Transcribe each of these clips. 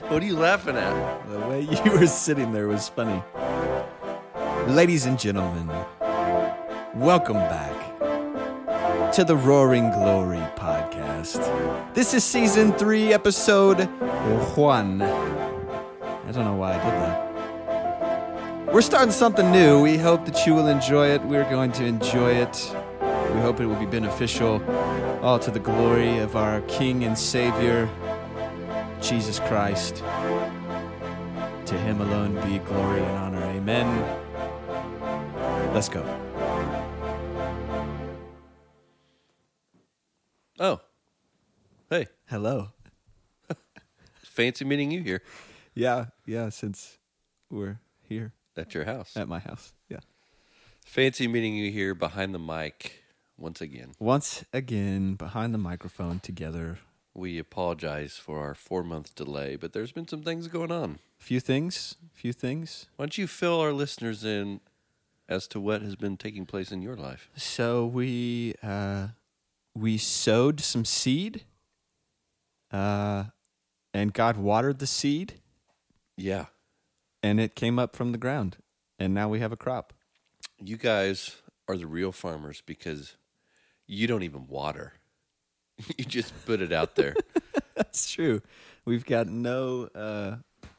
What are you laughing at? The way you were sitting there was funny. Ladies and gentlemen, welcome back to the Roaring Glory podcast. This is season three, episode one. I don't know why I did that. We're starting something new. We hope that you will enjoy it. We're going to enjoy it. We hope it will be beneficial, all to the glory of our King and Savior, Jesus Christ. To him alone be glory and honor. Amen. Let's go. Oh, hey, Hello. fancy meeting you here Yeah, yeah, since we're here at your house. at my house. Yeah. Fancy meeting you here behind the mic once again. Once again, behind the microphone together. We apologize for our four month delay, but there's been some things going on. A few things, A few things. Why don't you fill our listeners in as to what has been taking place in your life? So we uh we sowed some seed. Uh and God watered the seed Yeah. and it came up from the ground. And now we have a crop. You guys are the real farmers because you don't even water. you just put it out there. That's true. We've got no uh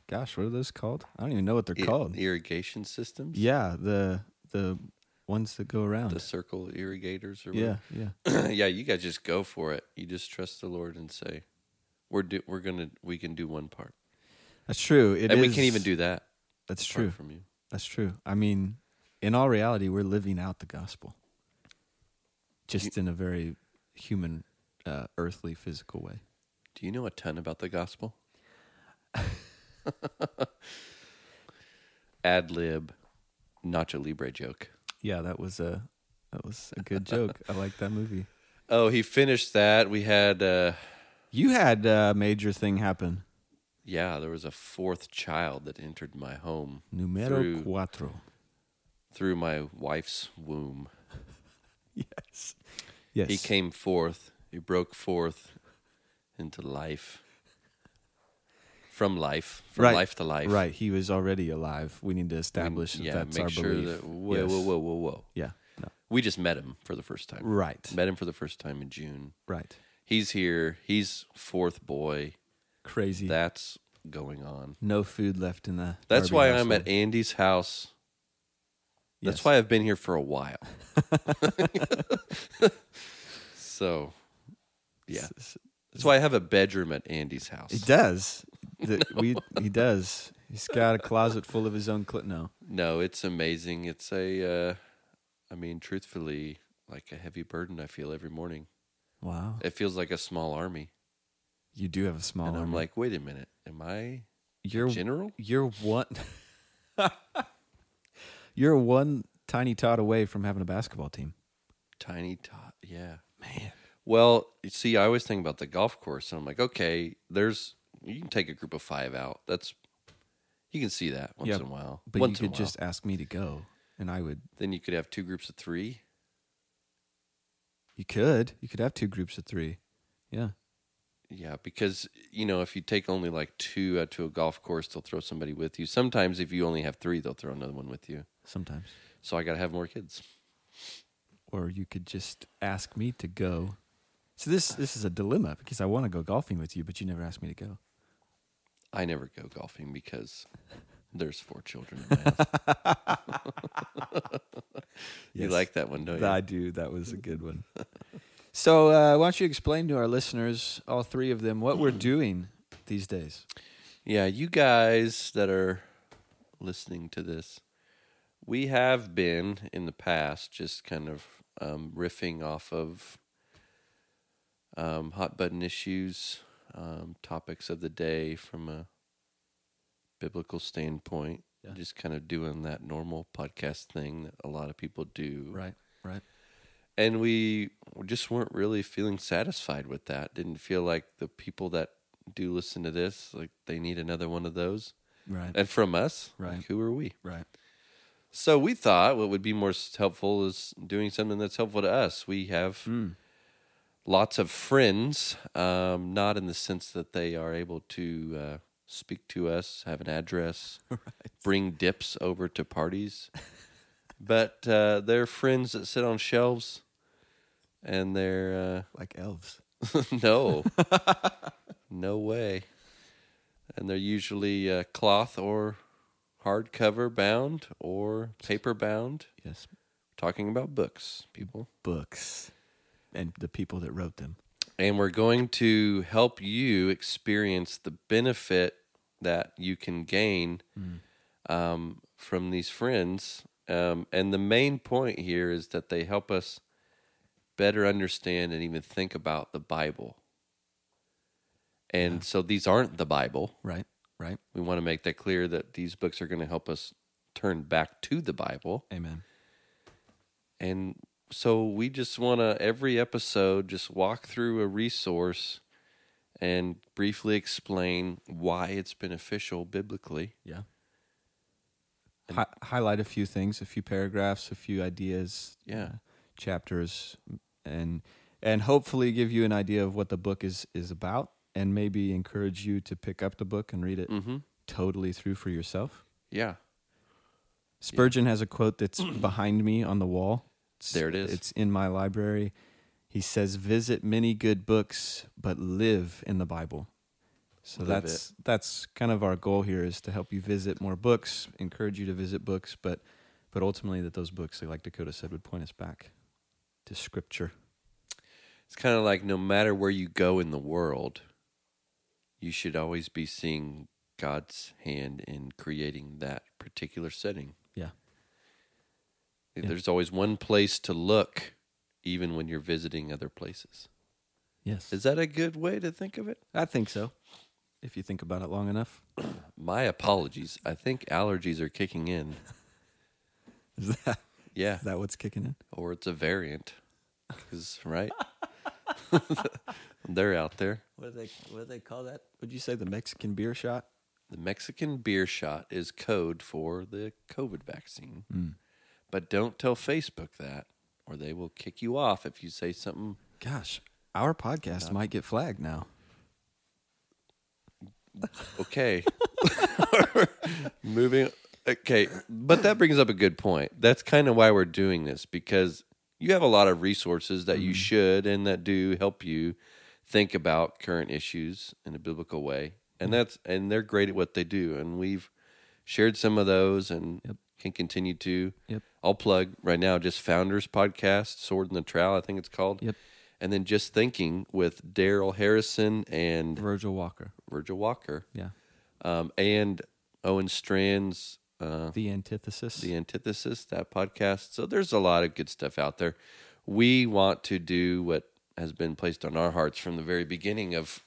gosh, what are those called? I don't even know what they're I- called. irrigation systems? Yeah, the the ones that go around. The circle irrigators or yeah, yeah. whatever. yeah, you guys just go for it. You just trust the Lord and say, We're do- we're gonna we can do one part. That's true. It and we is- can't even do that. That's apart true. from you. That's true. I mean, in all reality, we're living out the gospel, just in a very human, uh, earthly, physical way. Do you know a ton about the gospel? Ad lib, Nacho Libre joke. Yeah, that was a that was a good joke. I like that movie. Oh, he finished that. We had, uh, You had a major thing happen. yeah, there was a fourth child that entered my home Numero Through- cuatro. through my wife's womb. Yes. Yes. He came forth. He broke forth into life. From life, from Right. life to life. Right. He was already alive. We need to We- establish that yeah, that's make our sure belief. that. Whoa, Yes. whoa, whoa, whoa, whoa. Yeah. No. We just met him for the first time. Right. Met him for the first time in June. Right. He's here. He's fourth boy. Crazy. That's going on. no food left in the. That's Darby why I'm at Andy's house. That's Yes. why I've been here for a while. so, yeah. That's why I have a bedroom at Andy's house. He does. The- we he does. He's got a closet full of his own clit. No. No, it's amazing. It's a, uh, I mean, truthfully, like a heavy burden I feel every morning. Wow. It feels like a small army. You do have a small and I'm like, wait a minute. Am I you're general? you're one. you're one tiny tot away from having a basketball team. Tiny tot. Yeah. Man. Well, you see, I always think about the golf course. And I'm like, okay, there's you can take a group of five out. That's you can see that once Yeah, in a while. But once you in could while. just ask me to go, and I would. then you could have two groups of three. You could. You could have two groups of three. Yeah. Yeah, because you know, if you take only like two out to a golf course, they'll throw somebody with you. Sometimes, if you only have three, they'll throw another one with you. Sometimes. So I got to have more kids. Or you could just ask me to go. So this this is a dilemma because I want to go golfing with you, but you never asked me to go. I never go golfing because there's four children in my house. You Yes. like that one, don't you? I do. That was a good one. so, uh, why don't you explain to our listeners, all three of them, what we're doing these days? Yeah, you guys that are listening to this, we have been in the past just kind of um, riffing off of um, hot button issues, um, topics of the day from a biblical standpoint. Yeah. Just kind of doing that normal podcast thing that a lot of people do. Right. Right. And we just weren't really feeling satisfied with that. Didn't feel like the people that do listen to this, like they need another one of those. Right. And from us, Right. like, who are we? Right. So we thought what would be more helpful is doing something that's helpful to us. We have Mm. Lots of friends, um, not in the sense that they are able to uh, speak to us, have an address, bring dips over to parties. but uh, they're friends that sit on shelves, and they're Like elves. uh, no, no way. And they're usually uh, cloth or hardcover bound or paper bound. Yes. Talking about books, people. Books. And the people that wrote them. and we're going to help you experience the benefit that you can gain um, from these friends. Um, and the main point here is that they help us better understand and even think about the Bible. And so these aren't the Bible. Right. Right. We want to make that clear that these books are going to help us turn back to the Bible. Amen. And so we just want to every episode just walk through a resource and briefly explain why it's beneficial biblically. Yeah. Hi- highlight a few things, a few paragraphs, a few ideas, Yeah. uh, chapters, and and hopefully give you an idea of what the book is is about, and maybe encourage you to pick up the book and read it Mm-hmm. totally through for yourself. Yeah. Spurgeon has a quote that's behind me on the wall. There it is. It's in my library. He says, "Visit many good books, but live in the Bible." So Live that's that's kind of our goal here is to help you visit more books, encourage you to visit books, but but ultimately that those books, like Dakota said, would point us back to Scripture. It's kind of like no matter where you go in the world, you should always be seeing God's hand in creating that particular setting. Yeah. There's always one place to look, even when you're visiting other places. Yes, Is that a good way to think of it? I think so. If you think about it long enough, My apologies. I think allergies are kicking in. is that Yeah. is that what's kicking in? Or it's a variant. 'Cause, right? They're out there. What do they what do they call that? Would you say the Mexican beer shot? The Mexican beer shot is code for the COVID vaccine. Mm. But don't tell Facebook that, or they will kick you off if you say something. Gosh, our podcast might get flagged now. Okay. Moving. Okay. But that brings up a good point. That's kind of why we're doing this because you have a lot of resources that you mm-hmm. should and that do help you think about current issues in a biblical way. And mm-hmm. that's and they're great at what they do. And we've shared some of those and Yep. can continue to. Yep. I'll plug right now just Founders Podcast, Sword and the Trowel, I think it's called. Yep. And then just thinking with Darrell Harrison and Virgil Walker. Virgil Walker Yeah. um, and Owen Strachan's uh, The antithesis. The Antithesis, that podcast. So there's a lot of good stuff out there. We want to do what has been placed on our hearts from the very beginning of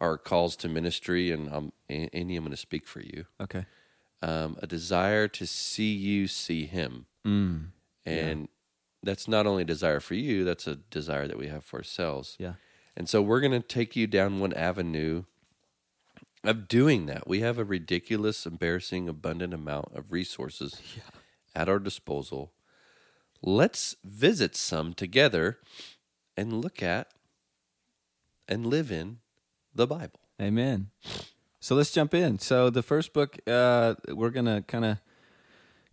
our calls to ministry, and um, Andy, I'm going to speak for you. okay. Um, a desire to see you see Him, Mm. and that's not only a desire for you; that's a desire that we have for ourselves. Yeah. And so we're going to take you down one avenue of doing that. We have a ridiculous, embarrassing, abundant amount of resources at our disposal. Let's visit some together and look at and live in the Bible. Amen. So let's jump in. So the first book, uh, we're gonna kind of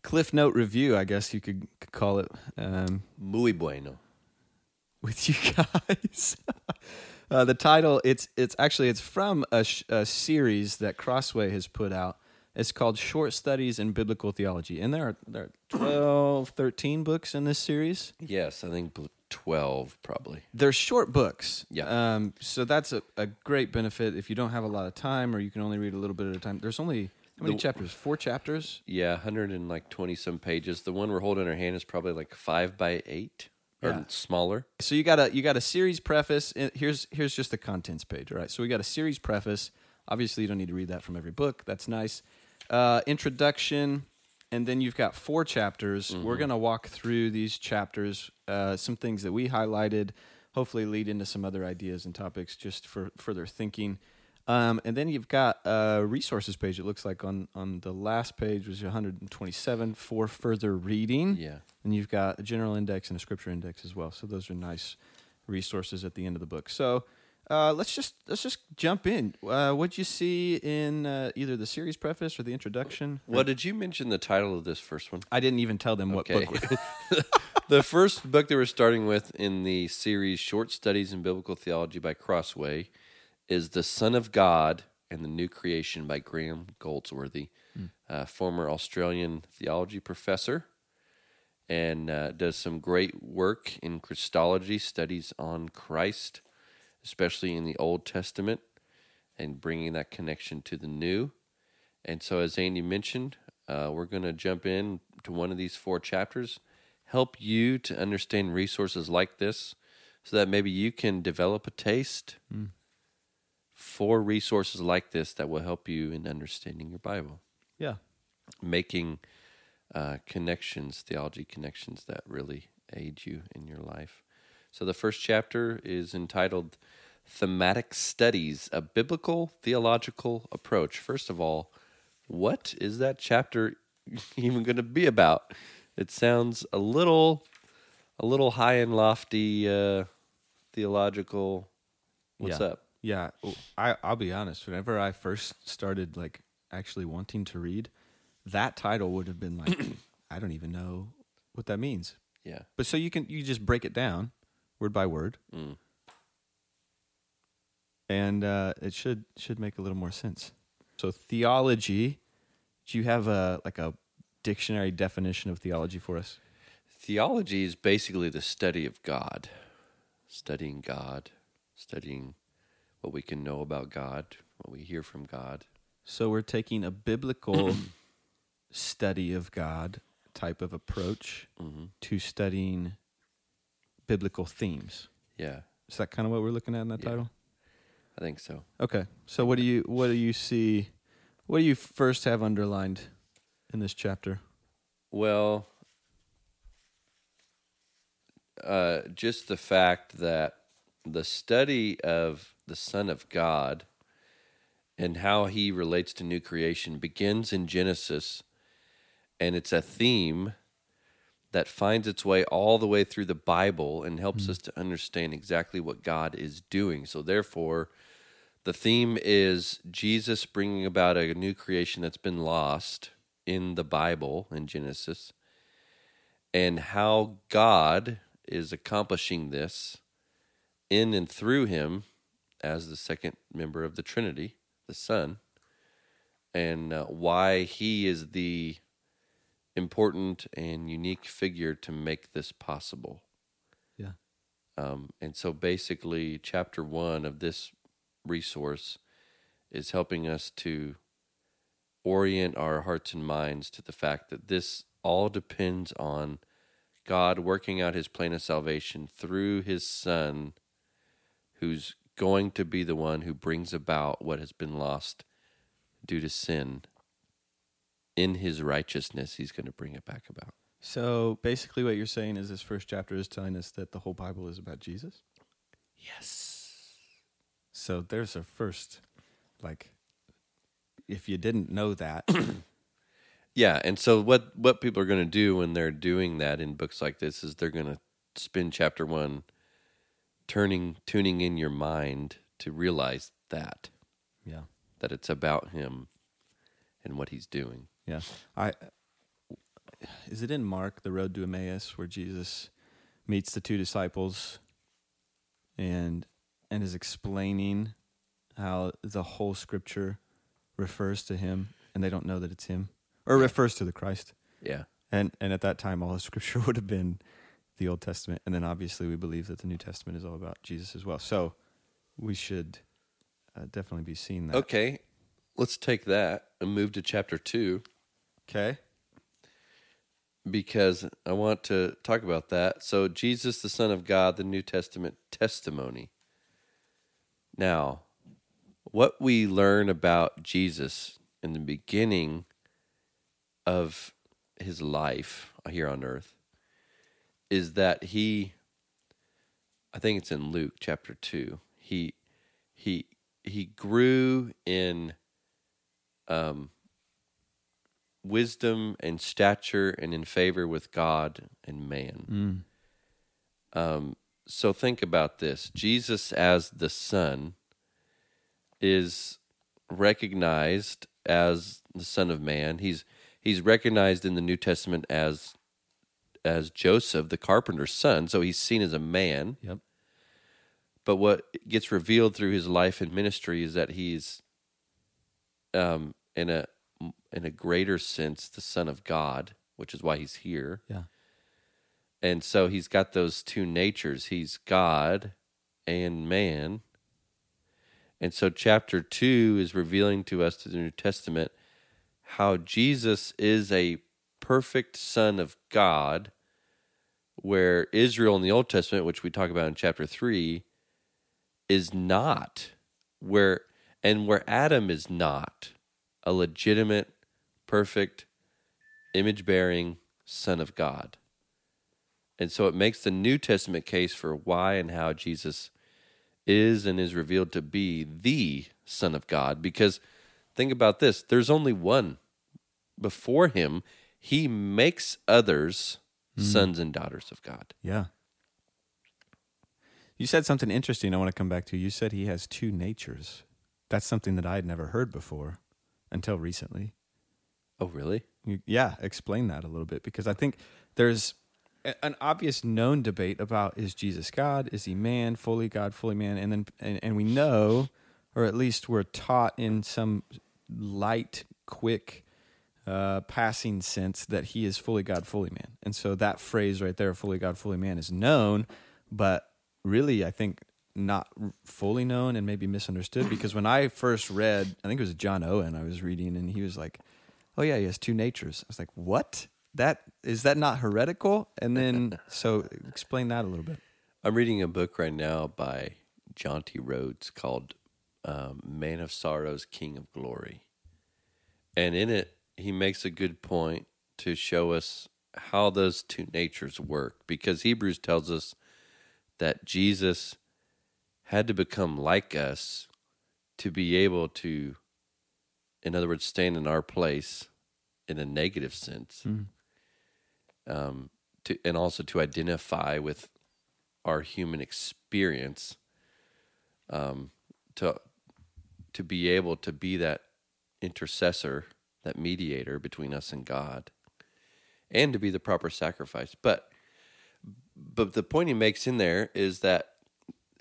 cliff note review, I guess you could, could call it, um, Muy bueno. with you guys. uh, the title, it's it's actually it's from a, sh- a series that Crossway has put out. It's called Short Studies in Biblical Theology, and there are there are 12, 13 books in this series. Yes, I think 12 probably. they're short books. Yeah. Um, so that's a, a great benefit if you don't have a lot of time or you can only read a little bit at a time. There's only how many The- chapters? Four chapters. Yeah, 100 and like 20 some pages. The one we're holding in our hand is probably like 5 by 8 or Yeah. smaller. So you got a you got a series preface. Here's here's just the contents page. All right. So we got a series preface. Obviously, you don't need to read that from every book. That's nice. Uh, introduction, and then you've got four chapters. We're gonna walk through these chapters. Uh, some things that we highlighted. Hopefully, lead into some other ideas and topics just for further thinking. Um, and then you've got a resources page. It looks like on on the last page was 127 for further reading. Yeah. And you've got a general index and a scripture index as well. So those are nice resources at the end of the book. So Uh, let's just let's just jump in. Uh, what'd you see in uh, either the series preface or the introduction? What did you mention the title of this first one? I didn't even tell them what Okay. book. the first book that we're starting with in the series Short Studies in Biblical Theology by Crossway is The Son of God and the New Creation by Graham Goldsworthy, a former Australian theology professor, and uh, does some great work in Christology, studies on Christ, especially in the Old Testament, and bringing that connection to the New. And so, as Andy mentioned, uh, we're going to jump in to one of these four chapters, help you to understand resources like this, so that maybe you can develop a taste for resources like this that will help you in understanding your Bible, yeah. making uh, connections, theology connections that really aid you in your life. So, the first chapter is entitled Thematic Studies, a Biblical Theological Approach. First of all, what is that chapter even going to be about? It sounds a little, a little high and lofty uh, theological. What's yeah. up? Yeah, I I'll be honest. Whenever I first started like actually wanting to read, that title would have been like, I don't even know what that means. Yeah. But so you can you just break it down word by word, Mm. and uh, it should should make a little more sense. So theology, do you have a like a dictionary definition of theology for us? Theology is basically the study of God, studying God, studying what we can know about God, what we hear from God. So we're taking a biblical study of God type of approach hmm to studying biblical themes. Yeah, Is that kind of what we're looking at in that Yeah. title? I think so. Okay. So what do you what do you see what do you first have underlined in this chapter? Well, uh, just the fact that the study of the Son of God and how he relates to new creation begins in Genesis, and it's a theme that finds its way all the way through the Bible and helps hmm. us to understand exactly what God is doing. So, therefore, the theme is Jesus bringing about a new creation that's been lost in the Bible in Genesis, and how God is accomplishing this in and through him as the second member of the Trinity, the Son, and uh, why he is the important and unique figure to make this possible. Yeah. Um, and so basically, chapter one of this resource is helping us to orient our hearts and minds to the fact that this all depends on God working out his plan of salvation through his Son, who's going to be the one who brings about what has been lost due to sin. In his righteousness, he's going to bring it back about. So basically what you're saying is this first chapter is telling us that the whole Bible is about Jesus? Yes. So there's a first like if you didn't know that, Yeah, and so what what people are going to do when they're doing that in books like this is they're going to spin chapter 1 turning tuning in your mind to realize that yeah. that it's about him and what he's doing. Yeah. I is it in Mark, the road to Emmaus, where Jesus meets the two disciples and and is explaining how the whole scripture refers to him and they don't know that it's him. Or refers to the Christ. Yeah. And and at that time all the scripture would have been the Old Testament. And then obviously we believe that the New Testament is all about Jesus as well. So we should uh, definitely be seeing that. Okay. Let's take that and move to chapter 2 Okay. because I want to talk about that. So, Jesus, the Son of God, the New Testament testimony. Now, what we learn about Jesus in the beginning of his life here on earth is that he I think it's in Luke chapter 2. He he he grew in um wisdom and stature and in favor with God and man. Mm. Um, so think about this. Jesus as the son is recognized as the son of man. He's he's recognized in the New Testament as as Joseph, the carpenter's son, so he's seen as a man. Yep. But what gets revealed through his life and ministry is that he's um in a in a greater sense the son of God, which is why he's here. Yeah. And so he's got those two natures. He's God and man. And so chapter 2 is revealing to us to the New Testament how Jesus is a perfect son of God where Israel in the Old Testament, which we talk about in chapter 3, is not where and where Adam is not a legitimate perfect image bearing son of God. And so it makes the New Testament case for why and how Jesus is and is revealed to be the Son of God. Because think about this there's only one. Before him, he makes others Mm-hmm. sons and daughters of God. Yeah. You said something interesting I want to come back to. You said he has two natures. That's something that I had never heard before until recently. Oh, really? You- Yeah, explain that a little bit because I think there's a- an obvious known debate about is Jesus God, is he man, fully God, fully man, and then and, and we know, or at least we're taught in some light, quick, uh, passing sense that he is fully God, fully man, and so that phrase right there, fully God, fully man, is known, but really, I think not fully known and maybe misunderstood because when I first read, I think it was John Owen I was reading, and he was like oh yeah, he has two natures. I was like, what? That is that not heretical? And then so explain that a little bit. I'm reading a book right now by John T. Rhodes called um, Man of Sorrows, King of Glory. And in it, he makes a good point to show us how those two natures work because Hebrews tells us that Jesus had to become like us to be able to, in other words, stand in our place in a negative sense um, to, and also to identify with our human experience um, to to be able to be that intercessor, that mediator between us and God, and to be the proper sacrifice. But but the point he makes in there is that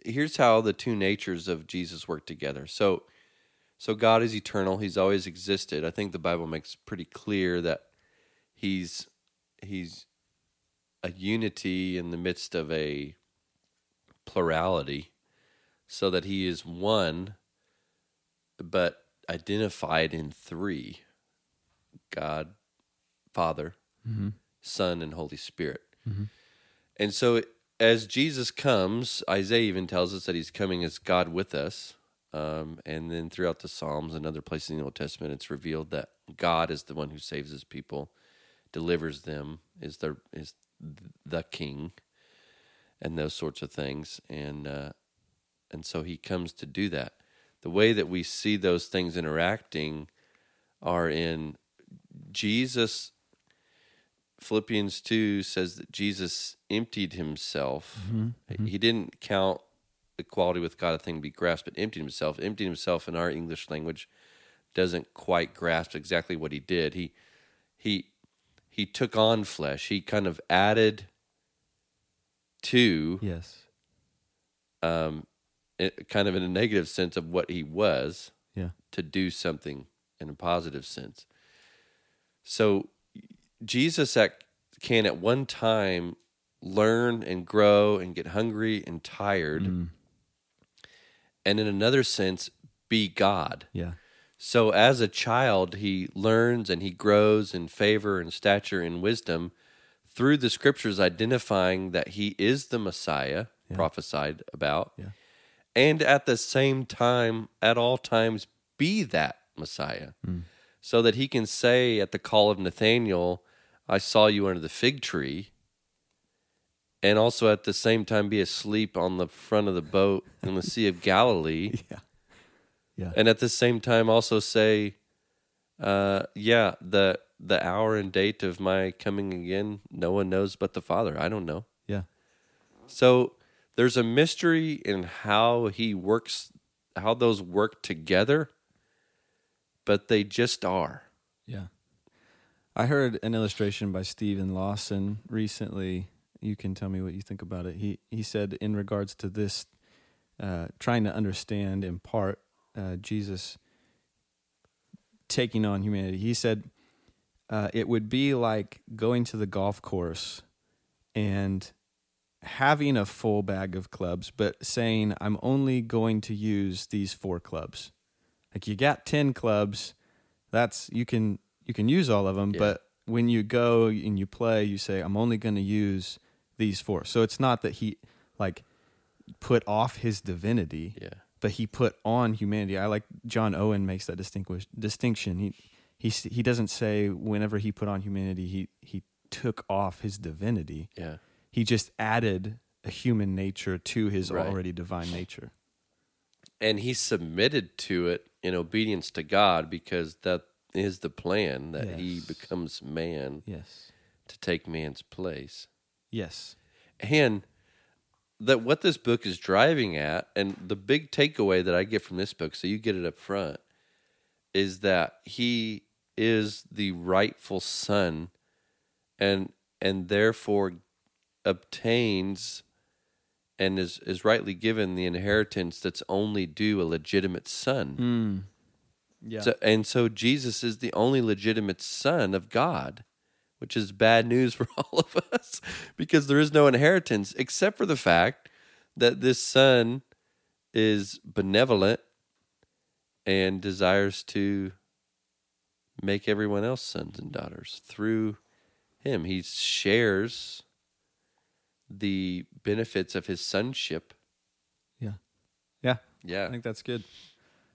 here's how the two natures of Jesus work together. So so God is eternal; He's always existed. I think the Bible makes pretty clear that He's He's a unity in the midst of a plurality so that he is one but identified in three God, Father, Son, and Holy Spirit. And so as Jesus comes, Isaiah even tells us that he's coming as God with us. Um, and then throughout the Psalms and other places in the Old Testament, it's revealed that God is the one who saves his people, delivers them, is the is the King, and those sorts of things. And uh, and so he comes to do that. The way that we see those things interacting are in Jesus. Philippians 2 says that Jesus emptied himself. He didn't count equality with God a thing to be grasped, but emptied himself. Emptied himself in our English language doesn't quite grasp exactly what he did. He he he took on flesh. He kind of added to Yes. um, it, kind of in a negative sense of what he was Yeah. to do something in a positive sense. So Jesus at, can at one time learn and grow and get hungry and tired, mm. and in another sense, be God. Yeah. So as a child, he learns and he grows in favor and stature and wisdom through the scriptures, identifying that he is the Messiah prophesied about, Yeah. and at the same time, at all times, be that Messiah, mm. So that he can say at the call of Nathaniel, "I saw you under the fig tree." And also at the same time be asleep on the front of the boat in the Sea of Galilee Yeah. Yeah. and at the same time also say uh yeah the the hour and date of my coming again no one knows but the father i don't know Yeah. so there's a mystery in how he works, how those work together, but they just are. Yeah. I heard an illustration by Steven Lawson recently. You can tell me what you think about it. He he said in regards to this, uh, trying to understand in part uh, Jesus taking on humanity. He said uh, it would be like going to the golf course and having a full bag of clubs, but saying I'm only going to use these four clubs. Like you got ten clubs, that's you can you can use all of them, Yeah. but when you go and you play, you say I'm only going to use these four. So it's not that he like put off his divinity, Yeah. but he put on humanity. I like John Owen makes that distinguish distinction. He he he doesn't say whenever he put on humanity, he he took off his divinity. Yeah. He just added a human nature to his Right. already divine nature. And he submitted to it in obedience to God because that is the plan that he becomes man Yes. to take man's place. Yes. and that what this book is driving at and the big takeaway that i get from this book so you get it up front is that he is the rightful son and and therefore obtains and is is rightly given the inheritance that's only due a legitimate son hmm. Yeah. so, and so Jesus is the only legitimate son of God, which is bad news for all of us because there is no inheritance except for the fact that this son is benevolent and desires to make everyone else sons and daughters through him. He shares the benefits of his sonship. yeah. Yeah. Yeah. I think that's good.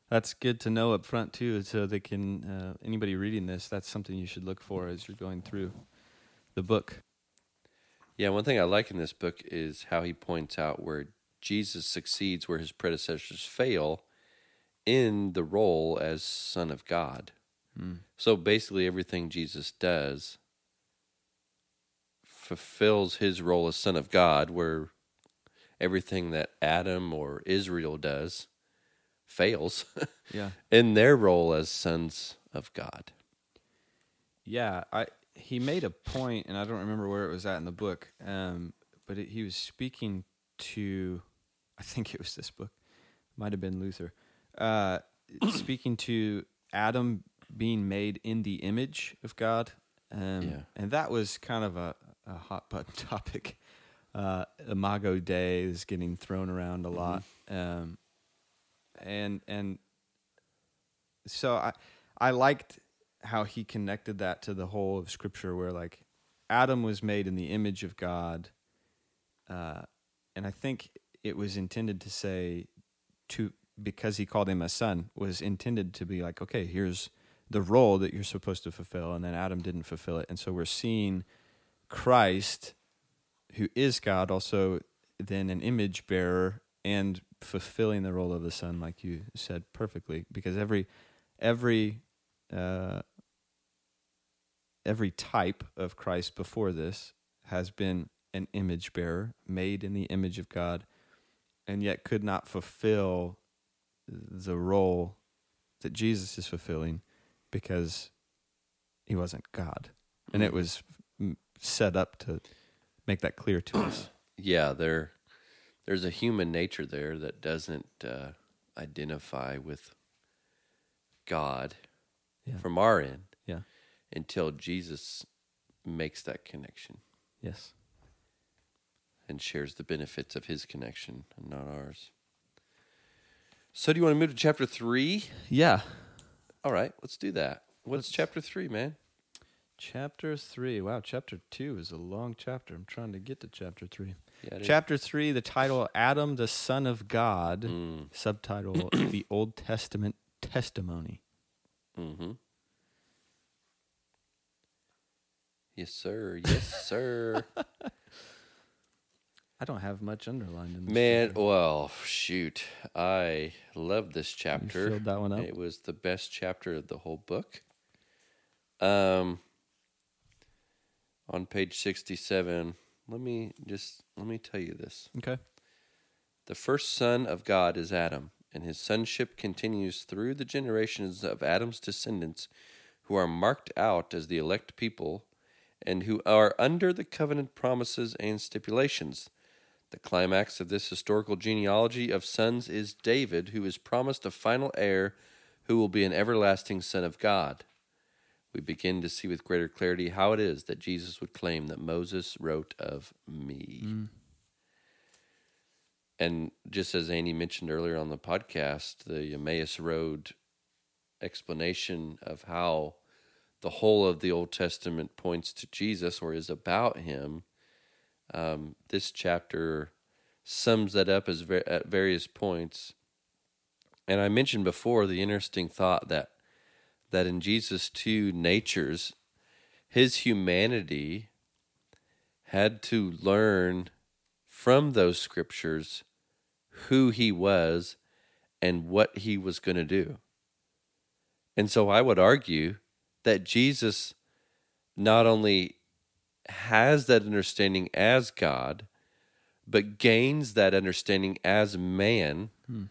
That's good to know up front too, so they can uh, anybody reading this. That's something you should look for as you're going through the book. Yeah, one thing I like in this book is how he points out where Jesus succeeds where his predecessors fail in the role as Son of God. So basically, everything Jesus does fulfills his role as Son of God, where everything that Adam or Israel does fails Yeah. in their role as sons of God. Yeah, I he made a point, and I don't remember where it was at in the book, um, but it, he was speaking to, I think it was this book, might have been Luther, uh, speaking to Adam being made in the image of God, um, Yeah. and that was kind of a, a hot button topic. Uh, Imago Dei is getting thrown around a lot, um, and and so I I liked how he connected that to the whole of Scripture, where like Adam was made in the image of God, uh, and I think it was intended to say to because he called him a son was intended to be like okay here's the role that you're supposed to fulfill and then Adam didn't fulfill it. And so we're seeing Christ who is God also then an image bearer and fulfilling the role of the son like you said perfectly because every every uh, every type of Christ before this has been an image bearer made in the image of God and yet could not fulfill the role that Jesus is fulfilling because he wasn't God. And it was mm, set up to make that clear to us yeah, there there's a human nature there that doesn't uh, identify with God Yeah. from our end yeah until Jesus makes that connection yes and shares the benefits of his connection and not ours. So, do you want to move to chapter three? yeah All right, let's do that. What's Let's- chapter three, man? Chapter three. Wow, chapter two is a long chapter. I'm trying to get to chapter three. Yeah, it is. Chapter three, the title Adam, the Son of God. Mm, Subtitle The Old Testament Testimony. mm-hmm. Yes, sir. Yes, sir. I don't have much underlined in this. Man, chapter. well, shoot. I love this You chapter. filled that one up. It was the best chapter of the whole book. Um on page 67, let me just let me tell you this. Okay. The first son of God is Adam, and his sonship continues through the generations of Adam's descendants who are marked out as the elect people and who are under the covenant promises and stipulations. The climax of this historical genealogy of sons is David, who is promised a final heir who will be an everlasting Son of God. We begin to see with greater clarity how it is that Jesus would claim that Moses wrote of me. Mm. And just as Andy mentioned earlier on the podcast, the Emmaus Road explanation of how the whole of the Old Testament points to Jesus or is about him um, this chapter sums that up as ver- at various points. And I mentioned before the interesting thought that that in Jesus' two natures, his humanity had to learn from those scriptures who he was and what he was going to do. And so I would argue that Jesus not only has that understanding as God, but gains that understanding as man hmm.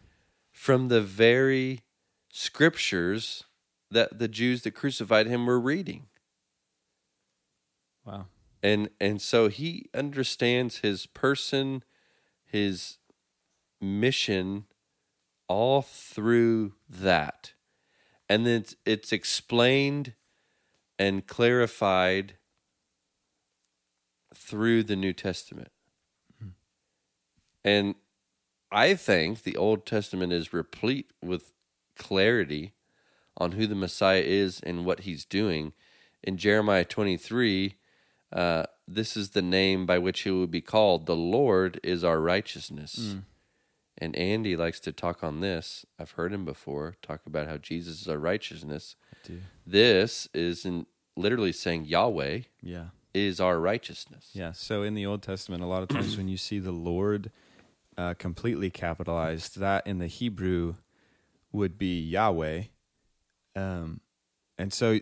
from the very scriptures that the Jews that crucified him were reading. Wow. And and so he understands his person, his mission all through that. And then it's, it's explained and clarified through the New Testament. Mm-hmm. And I think the Old Testament is replete with clarity on who the Messiah is and what he's doing. In Jeremiah 23, uh, this is the name by which he will be called. The Lord is our righteousness. Mm. And Andy likes to talk on this. I've heard him before talk about how Jesus is our righteousness. This is in literally saying Yahweh. Yeah is our righteousness. Yeah. So in the Old Testament, a lot of times when you see the Lord uh, completely capitalized, that in the Hebrew would be Yahweh. Um, and so,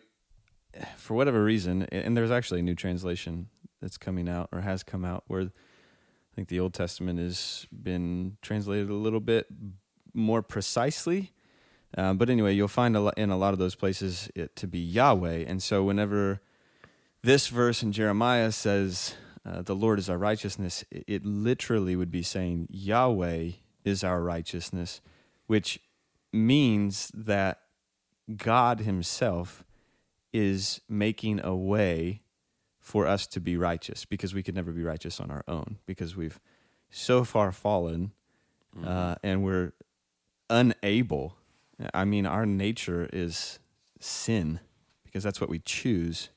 for whatever reason, and there's actually a new translation that's coming out or has come out where I think the Old Testament has been translated a little bit more precisely. Um, but anyway, you'll find a lot, in a lot of those places it to be Yahweh. And so, whenever this verse in Jeremiah says, uh, The Lord is our righteousness. It literally would be saying, Yahweh is our righteousness, which means that God Himself is making a way for us to be righteous because we could never be righteous on our own because we've so far fallen mm-hmm. uh, and we're unable. I mean, our nature is sin because that's what we choose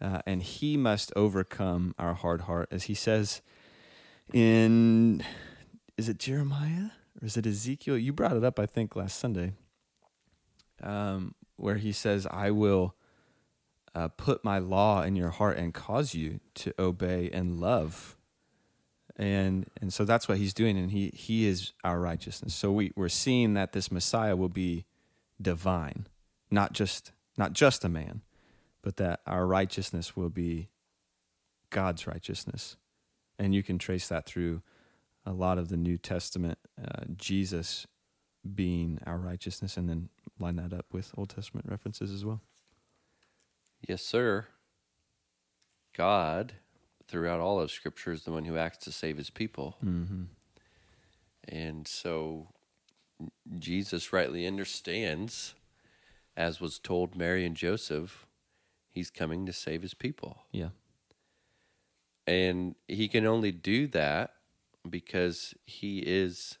uh, and he must overcome our hard heart, as he says in is it Jeremiah or is it Ezekiel? You brought it up, I think, last Sunday, um, where he says, "I will uh, put my law in your heart and cause you to obey and love." And and so that's what he's doing, and he he is our righteousness. So we we're seeing that this Messiah will be divine, not just not just a man but that our righteousness will be God's righteousness. And you can trace that through a lot of the New Testament, uh, Jesus being our righteousness, and then line that up with Old Testament references as well. Yes, sir. God, throughout all of Scripture, is the one who acts to save his people. Mm-hmm. And so Jesus rightly understands, as was told Mary and Joseph, He's coming to save his people. Yeah. And he can only do that because he is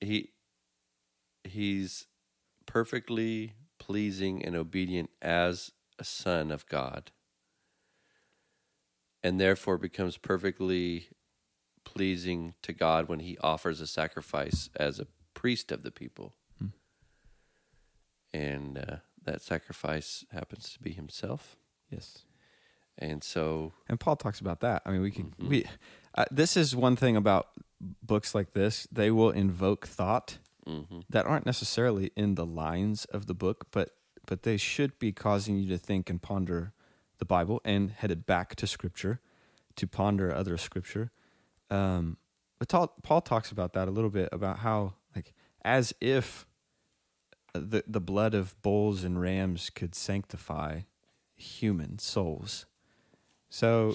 he he's perfectly pleasing and obedient as a son of God. And therefore becomes perfectly pleasing to God when he offers a sacrifice as a priest of the people. Hmm. And uh, that sacrifice happens to be himself. Yes. And so and Paul talks about that. I mean, we can mm-hmm. we uh, this is one thing about books like this. They will invoke thought mm-hmm. that aren't necessarily in the lines of the book, but but they should be causing you to think and ponder the Bible and headed back to Scripture to ponder other Scripture. Um, but Paul, Paul talks about that a little bit about how like as if the the blood of bulls and rams could sanctify human souls. So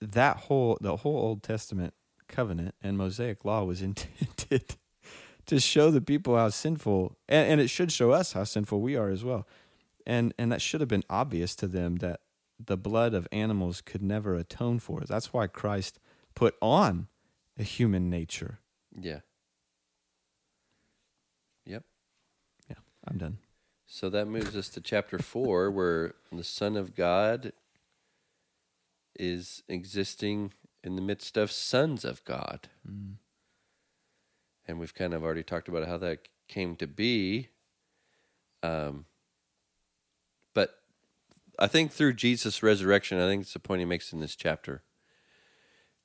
that whole the whole Old Testament covenant and Mosaic law was intended to show the people how sinful and, and it should show us how sinful we are as well. And and that should have been obvious to them that the blood of animals could never atone for it. That's why Christ put on a human nature. Yeah. Yep. Yeah, I'm done. So that moves us to chapter four, where the Son of God is existing in the midst of sons of God. And we've kind of already talked about how that came to be. Um, but I think through Jesus' resurrection, I think it's the point he makes in this chapter,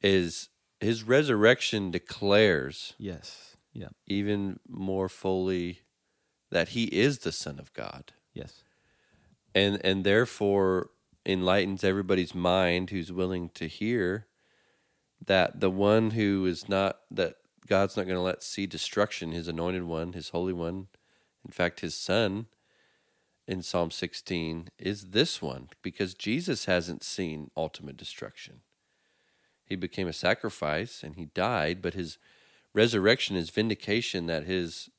is his resurrection declares Yes. Yeah. even more fully that he is the Son of God Yes. and and therefore enlightens everybody's mind who's willing to hear that the one who is not that God's not going to let see destruction his anointed one his holy one in fact his son in Psalm 16 is this one because Jesus hasn't seen ultimate destruction he became a sacrifice and he died but his resurrection is vindication that his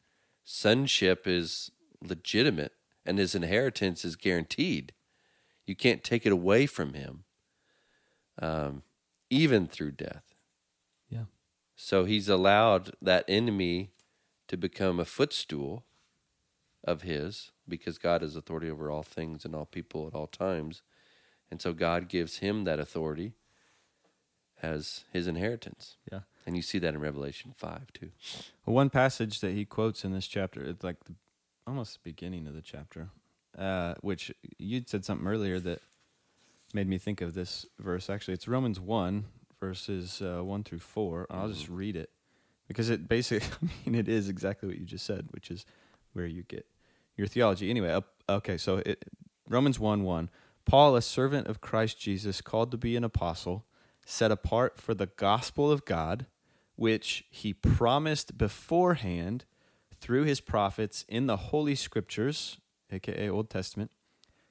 sonship is legitimate and his inheritance is guaranteed. You can't take it away from him, um, even through death. Yeah. So he's allowed that enemy to become a footstool of his because God has authority over all things and all people at all times. And so God gives him that authority as his inheritance. Yeah. And you see that in Revelation 5 too. One passage that he quotes in this chapter, it's like the, almost the beginning of the chapter, uh, which you'd said something earlier that made me think of this verse. Actually, it's Romans 1, verses uh, 1 through 4. I'll just read it because it basically, I mean, it is exactly what you just said, which is where you get your theology. Anyway, up, okay, so it, Romans 1 1. Paul, a servant of Christ Jesus, called to be an apostle, set apart for the gospel of God, which he promised beforehand through his prophets in the Holy Scriptures, aka Old Testament,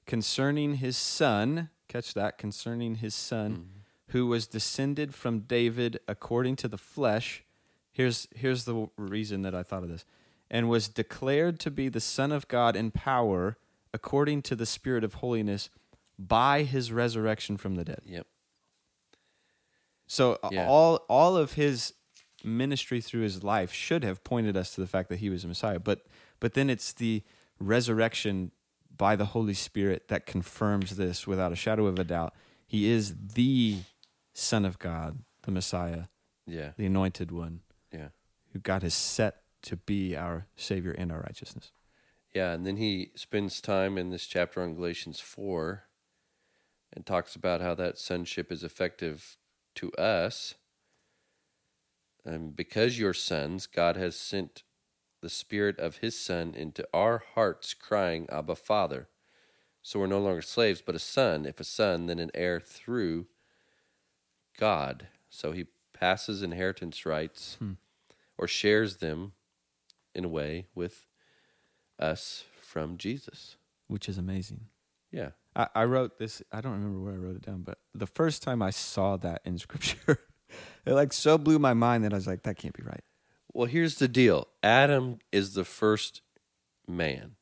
concerning his son, catch that, concerning his son, mm-hmm. who was descended from David according to the flesh. Here's, here's the reason that I thought of this. And was declared to be the Son of God in power according to the Spirit of holiness by his resurrection from the dead. Yep. So Yeah. all all of his ministry through his life should have pointed us to the fact that he was a Messiah. But but then it's the resurrection by the Holy Spirit that confirms this without a shadow of a doubt. He is the Son of God, the Messiah, Yeah. the anointed one, Yeah. who God has set to be our Savior and our righteousness. Yeah, and then he spends time in this chapter on Galatians 4 and talks about how that sonship is effective to us. And because you're sons, God has sent the Spirit of His Son into our hearts, crying, Abba, Father. So we're no longer slaves, but a son. If a son, then an heir through God. So he passes inheritance rights hmm. or shares them in a way with us from Jesus. Which is amazing. Yeah. I, I wrote this. I don't remember where I wrote it down, but the first time I saw that in Scripture, it like so blew my mind that I was like, "That can't be right." Well, here's the deal Adam is the first man,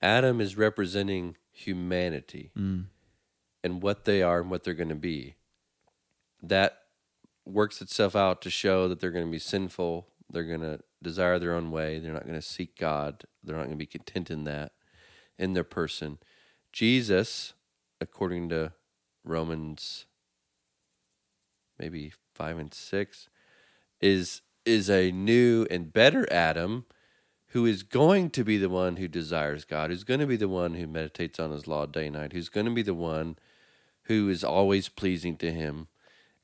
Adam is representing humanity mm. and what they are and what they're going to be. That works itself out to show that they're going to be sinful. They're going to desire their own way. They're not going to seek God. They're not going to be content in that, in their person. Jesus, according to Romans maybe 5 and 6, is is a new and better Adam who is going to be the one who desires God, who's going to be the one who meditates on his law day and night, who's going to be the one who is always pleasing to him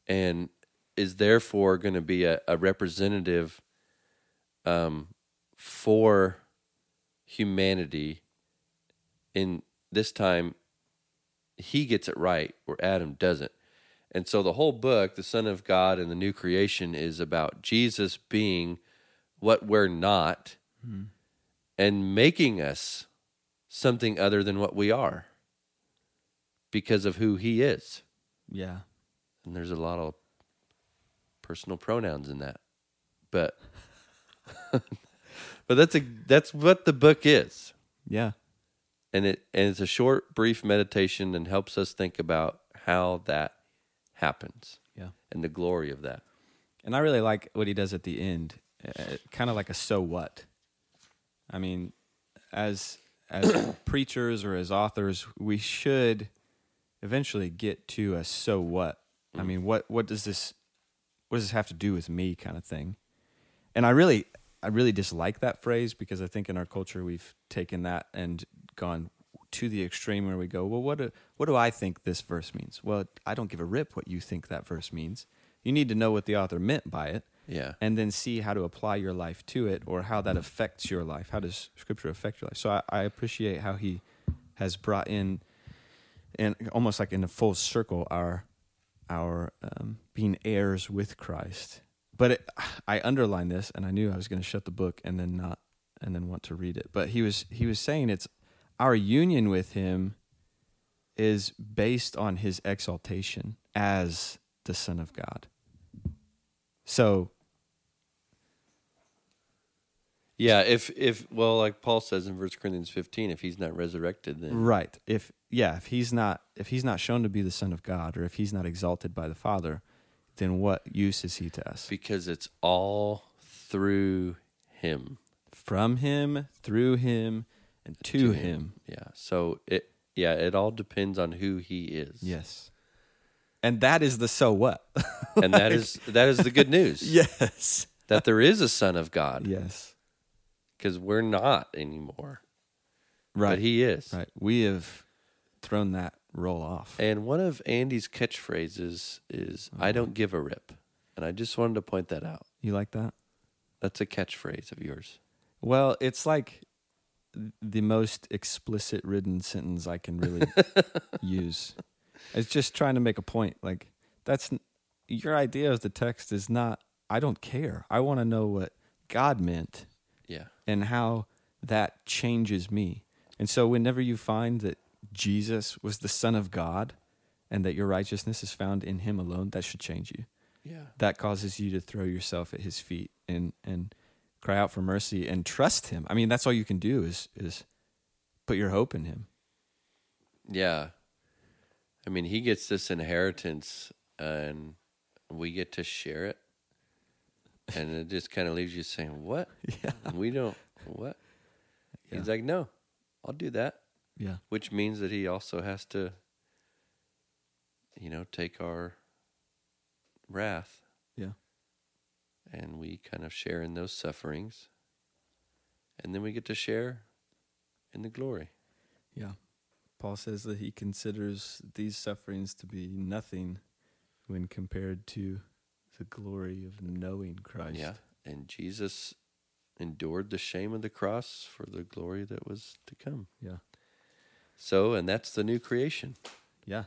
and is therefore going to be a, a representative um, for humanity in this time he gets it right where Adam doesn't. And so the whole book, The Son of God and the New Creation, is about Jesus being what we're not hmm. and making us something other than what we are because of who he is. Yeah. And there's a lot of personal pronouns in that. But but that's a that's what the book is. Yeah. And it and it's a short brief meditation and helps us think about how that happens Yeah. and the glory of that. And I really like what he does at the end, uh, kind of like a so what. I mean, as as preachers or as authors, we should eventually get to a so what. I mean, what what does this what does this have to do with me kind of thing? And I really I really dislike that phrase because I think in our culture we've taken that and gone to the extreme where we go, well, what do, what do I think this verse means? Well, I don't give a rip what you think that verse means. You need to know what the author meant by it Yeah. and then see how to apply your life to it or how that affects your life. How does scripture affect your life? So I, I appreciate how he has brought in and almost like in a full circle our our um, being heirs with Christ. But it, I underlined this, and I knew I was going to shut the book and then not, and then want to read it. But he was he was saying it's our union with him is based on his exaltation as the Son of God. So Yeah, if if well, like Paul says in First Corinthians fifteen, if he's not resurrected, then Right. If yeah, if he's not if he's not shown to be the son of God or if he's not exalted by the Father, then what use is he to us? because it's all through him. From him, through him, and uh, to, him. Yeah. So it yeah, it all depends on who he is. Yes. And that is the so what? And that is that is the good news. yes. That there is a son of God. Yes. Because we're not anymore. Right. But he is. right. We have thrown that roll off. And one of Andy's catchphrases is I uh-huh. don't give a rip. And I just wanted to point that out. You like that? That's a catchphrase of yours. Well, it's like the most explicit written sentence I can really use. It's just trying to make a point. Like that's your idea of the text is not. I don't care. I want to know what God meant Yeah. and how that changes me. And so, whenever you find that Jesus was the Son of God and that your righteousness is found in Him alone, that should change you Yeah. that causes you to throw yourself at his feet and and cry out for mercy and trust him. I mean, that's all you can do is is put your hope in him. Yeah. I mean, he gets this inheritance and we get to share it. And it just kind of leaves you saying, What? Yeah. We don't, what? He's like, No, I'll do that. Yeah. Which means that he also has to, you know, take our wrath Yeah. And we kind of share in those sufferings. And then we get to share in the glory. Yeah. Paul says that he considers these sufferings to be nothing when compared to the glory of knowing Christ. Yeah. And Jesus endured the shame of the cross for the glory that was to come. Yeah. So, and that's the new creation. Yeah.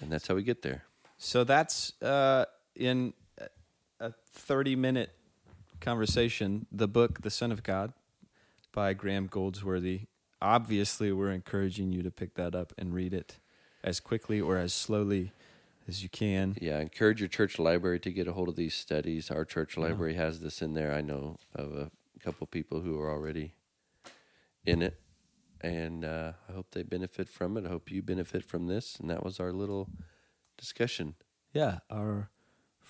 And that's how we get there. So that's uh, in a- a 30 minute conversation, the book, The Son of God by Graham Goldsworthy. Obviously, we're encouraging you to pick that up and read it as quickly or as slowly as you can. Yeah, encourage your church library to get a hold of these studies. Our church library has this in there. I know of a couple people who are already in it. And uh, I hope they benefit from it. I hope you benefit from this. And that was our little discussion. Yeah, our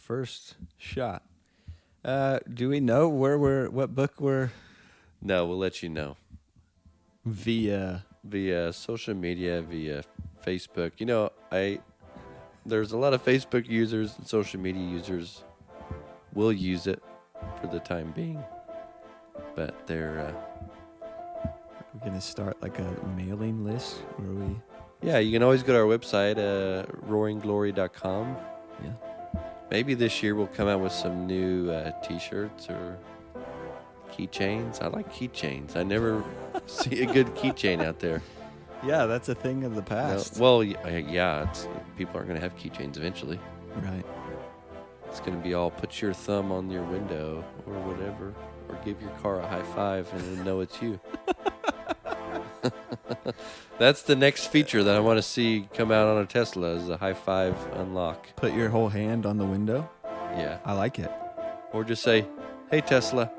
first shot. Uh, do we know where we're, what book we're No, we'll let you know. via? via social media, via Facebook. You know, I there's a lot of Facebook users and social media users We'll use it for the time being, but they're uh, We're going to start like a mailing list where we, yeah. You can always go to our website, uh, roaringglory.com. yeah. Maybe this year we'll come out with some new uh, T-shirts or keychains. I like keychains. I never see a good keychain out there. Yeah, that's a thing of the No, past. well, uh, yeah, it's, people aren't going to have keychains eventually. Right. It's going to be all put your thumb on your window or whatever, or give your car a high five and then know it's you. That's the next feature that I want to see come out on a Tesla is a high five unlock. Put your whole hand on the window. Yeah. I like it. Or just say, hey, Tesla.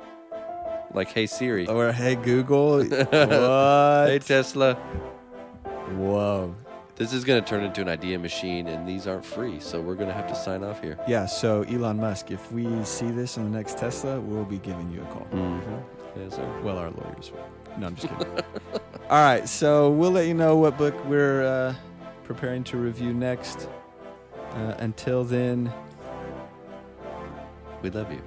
Like, hey, Siri. Or hey Google. what? Hey, Tesla. Whoa. This is going to turn into an idea machine, and these aren't free, so we're going to have to sign off here. Yeah. So Elon Musk, if we see this in the next Tesla, we'll be giving you a call. Mm-hmm. Yes, sir. Well, our lawyers will. No, I'm just kidding. All right. So we'll let you know what book we're uh, preparing to review next. Uh, until then, We love you.